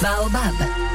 Baobab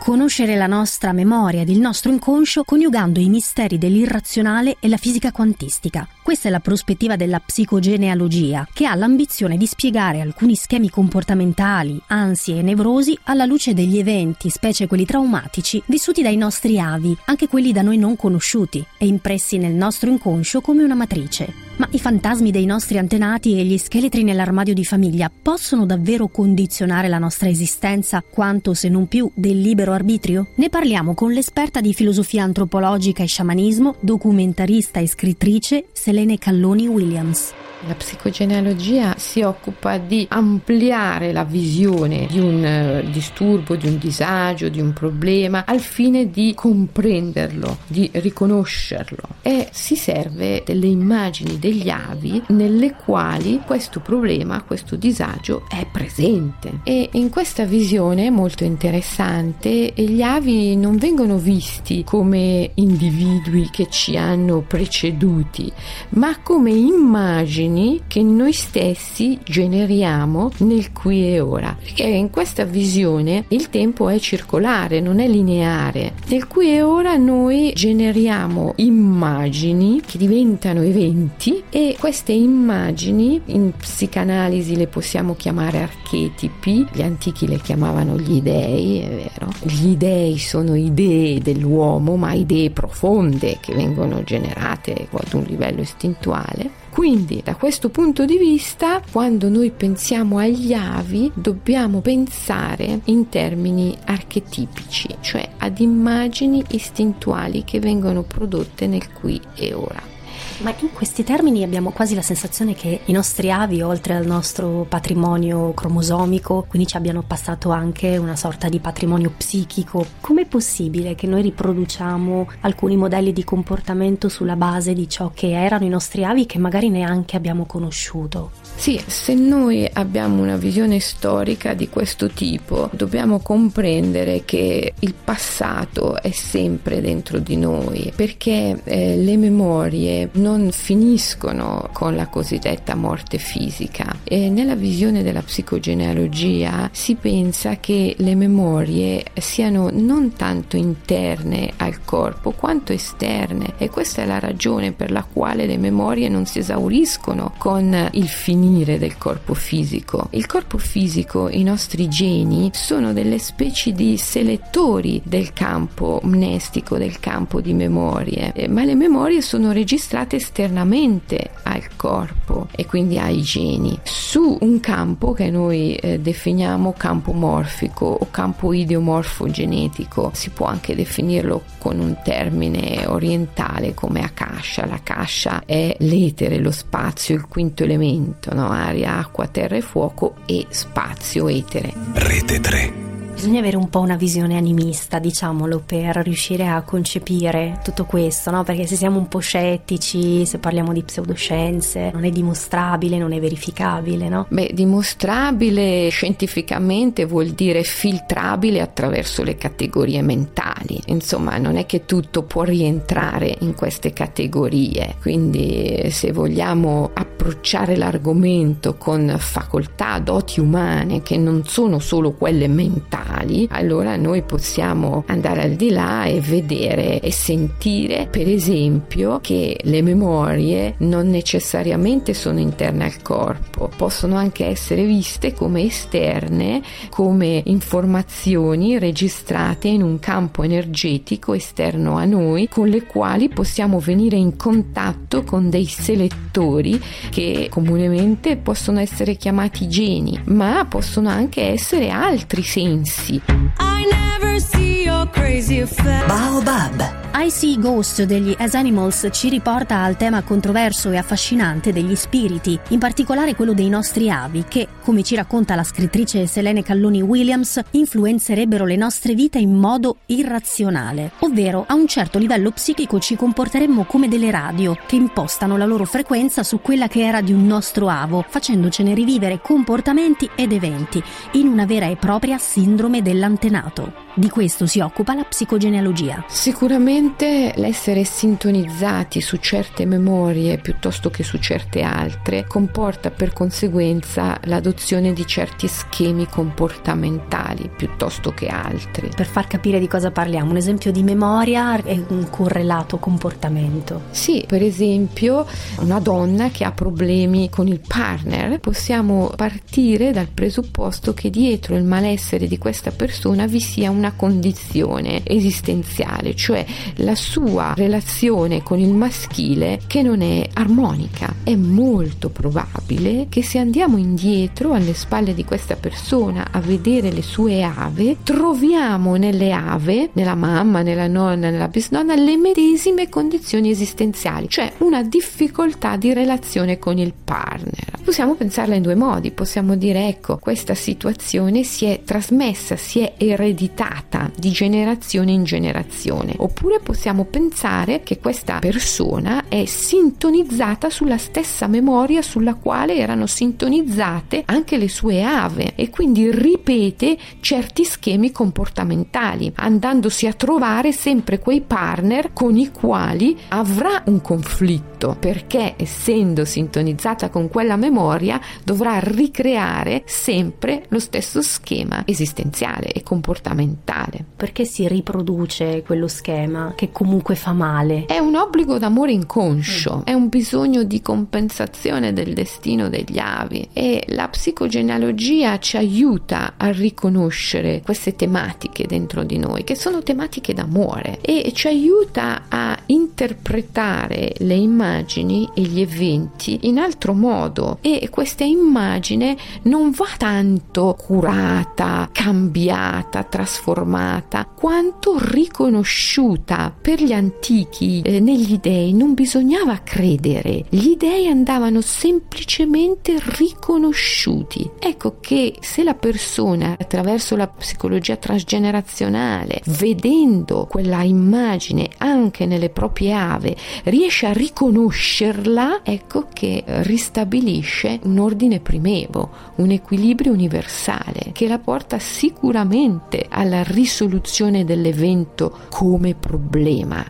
conoscere la nostra memoria ed il nostro inconscio coniugando i misteri dell'irrazionale e la fisica quantistica. Questa è la prospettiva della psicogenealogia, che ha l'ambizione di spiegare alcuni schemi comportamentali, ansie e nevrosi alla luce degli eventi, specie quelli traumatici, vissuti dai nostri avi, anche quelli da noi non conosciuti, e impressi nel nostro inconscio come una matrice. Ma i fantasmi dei nostri antenati e gli scheletri nell'armadio di famiglia possono davvero condizionare la nostra esistenza quanto se non più del libero arbitrio? Ne parliamo con l'esperta di filosofia antropologica e sciamanismo, documentarista e scrittrice Selene Calloni Williams. La psicogenealogia si occupa di ampliare la visione di un eh, disturbo, di un disagio, di un problema al fine di comprenderlo, di riconoscerlo e si serve delle immagini degli avi nelle quali questo problema, questo disagio è presente. E in questa visione molto interessante gli avi non vengono visti come individui che ci hanno preceduti, ma come immagini che noi stessi generiamo nel qui e ora. Perché in questa visione il tempo è circolare, non è lineare. Nel qui e ora noi generiamo immagini che diventano eventi e queste immagini in psicanalisi le possiamo chiamare archetipi, gli antichi le chiamavano gli dei, è vero. Gli dei sono idee dell'uomo, ma idee profonde che vengono generate ad un livello istintuale quindi da questo punto di vista, quando noi pensiamo agli avi, dobbiamo pensare in termini archetipici, cioè ad immagini istintuali che vengono prodotte nel qui e ora. Ma in questi termini abbiamo quasi la sensazione che i nostri avi, oltre al nostro patrimonio cromosomico, quindi ci abbiano passato anche una sorta di patrimonio psichico. Com'è possibile che noi riproduciamo alcuni modelli di comportamento sulla base di ciò che erano i nostri avi che magari neanche abbiamo conosciuto? Sì, se noi abbiamo una visione storica di questo tipo, dobbiamo comprendere che il passato è sempre dentro di noi, perché eh, le memorie non finiscono con la cosiddetta morte fisica. E nella visione della psicogenealogia si pensa che le memorie siano non tanto interne al corpo quanto esterne e questa è la ragione per la quale le memorie non si esauriscono con il finire finire del corpo fisico. Il corpo fisico, i nostri geni, sono delle specie di selettori del campo mnestico, del campo di memorie, eh, ma le memorie sono registrate esternamente al corpo e quindi ai geni su un campo che noi eh, definiamo campo morfico o campo ideomorfo genetico. Si può anche definirlo con un termine orientale come akasha. L'akasha è l'etere, lo spazio, il quinto elemento, no? Aria, acqua, terra e fuoco e spazio etere. Rete 3 Bisogna avere un po' una visione animista, diciamolo, per riuscire a concepire tutto questo, no? Perché se siamo un po' scettici, se parliamo di pseudoscienze, non è dimostrabile, non è verificabile, no? Beh, dimostrabile scientificamente vuol dire filtrabile attraverso le categorie mentali. Insomma, non è che tutto può rientrare in queste categorie. Quindi, se vogliamo approcciare l'argomento con facoltà, doti umane che non sono solo quelle mentali, mentali, allora noi possiamo andare al di là e vedere e sentire, per esempio, che le memorie non necessariamente sono interne al corpo, possono anche essere viste come esterne, come informazioni registrate in un campo energetico esterno a noi, con le quali possiamo venire in contatto con dei selettori che comunemente possono essere chiamati geni, ma possono anche essere altri sensi I never see your crazy Baobab. I See Ghost degli As Animals ci riporta al tema controverso e affascinante degli spiriti, in particolare quello dei nostri avi, che, come ci racconta la scrittrice Selene Calloni Williams, influenzerebbero le nostre vite in modo irrazionale, ovvero a un certo livello psichico ci comporteremmo come delle radio che impostano la loro frequenza su quella che era di un nostro avo, facendocene rivivere comportamenti ed eventi in una vera e propria sindrome dell'antenato. Di questo si occupa la psicogenealogia. Sicuramente Sicuramente l'essere sintonizzati su certe memorie piuttosto che su certe altre comporta per conseguenza l'adozione di certi schemi comportamentali piuttosto che altri. Per far capire di cosa parliamo, un esempio di memoria è un correlato comportamento. Sì, per esempio una donna che ha problemi con il partner, possiamo partire dal presupposto che dietro il malessere di questa persona vi sia una condizione esistenziale, cioè la sua relazione con il maschile che non è armonica. È molto probabile che se andiamo indietro alle spalle di questa persona a vedere le sue ave, troviamo nelle ave, nella mamma, nella nonna, nella bisnonna, le medesime condizioni esistenziali, cioè una difficoltà di relazione con il partner. Possiamo pensarla in due modi, possiamo dire ecco, questa situazione si è trasmessa, si è ereditata di generazione in generazione, oppure possiamo pensare che questa persona è sintonizzata sulla stessa memoria sulla quale erano sintonizzate anche le sue ave e quindi ripete certi schemi comportamentali, andandosi a trovare sempre quei partner con i quali avrà un conflitto, perché essendo sintonizzata con quella memoria dovrà ricreare sempre lo stesso schema esistenziale e comportamentale. Perché si riproduce quello schema che comunque fa male? È un obbligo d'amore inconscio, è un bisogno di compensazione del destino degli avi e la psicogenealogia ci aiuta a riconoscere queste tematiche dentro di noi, che sono tematiche d'amore e ci aiuta a interpretare le immagini e gli eventi in altro modo e questa immagine non va tanto curata, cambiata, trasformata, quanto riconosciuta. Per gli antichi, eh, negli dei non bisognava credere, gli dei andavano semplicemente riconosciuti. Ecco che se la persona attraverso la psicologia transgenerazionale, vedendo quella immagine anche nelle proprie ave, riesce a riconoscerla, ecco che ristabilisce un ordine primevo, un equilibrio universale che la porta sicuramente alla risoluzione dell'evento come problema,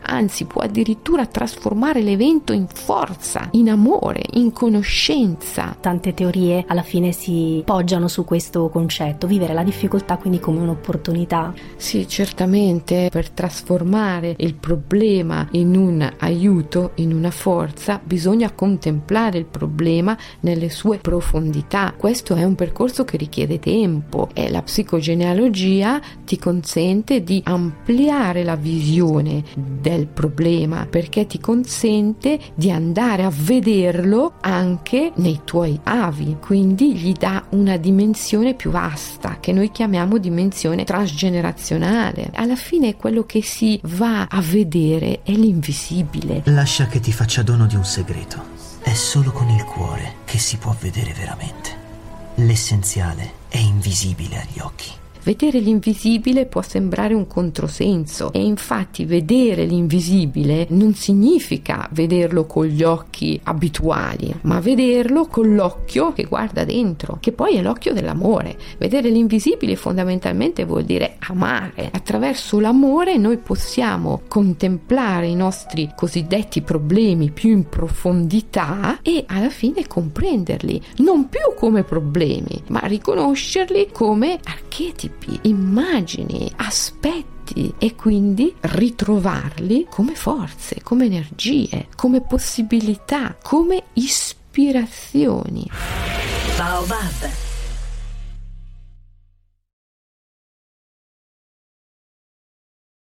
anzi può addirittura trasformare l'evento in forza, in amore, in conoscenza. Tante teorie alla fine si poggiano su questo concetto, vivere la difficoltà quindi come un'opportunità. Sì, certamente per trasformare il problema in un aiuto, in una forza, bisogna contemplare il problema nelle sue profondità. Questo è un percorso che richiede tempo e la psicogenealogia ti consente di ampliare la visione del problema perché ti consente di andare a vederlo anche nei tuoi avi, quindi gli dà una dimensione più vasta che noi chiamiamo dimensione transgenerazionale. Alla fine quello che si va a vedere è l'invisibile. Lascia che ti faccia dono di un segreto. È solo con il cuore che si può vedere veramente. L'essenziale è invisibile agli occhi. Vedere l'invisibile può sembrare un controsenso e infatti vedere l'invisibile non significa vederlo con gli occhi abituali, ma vederlo con l'occhio che guarda dentro, che poi è l'occhio dell'amore. Vedere l'invisibile fondamentalmente vuol dire amare. Attraverso l'amore noi possiamo contemplare i nostri cosiddetti problemi più in profondità e alla fine comprenderli, non più come problemi, ma riconoscerli come archetipi principi, immagini, aspetti e quindi ritrovarli come forze, come energie, come possibilità, come ispirazioni. Baobab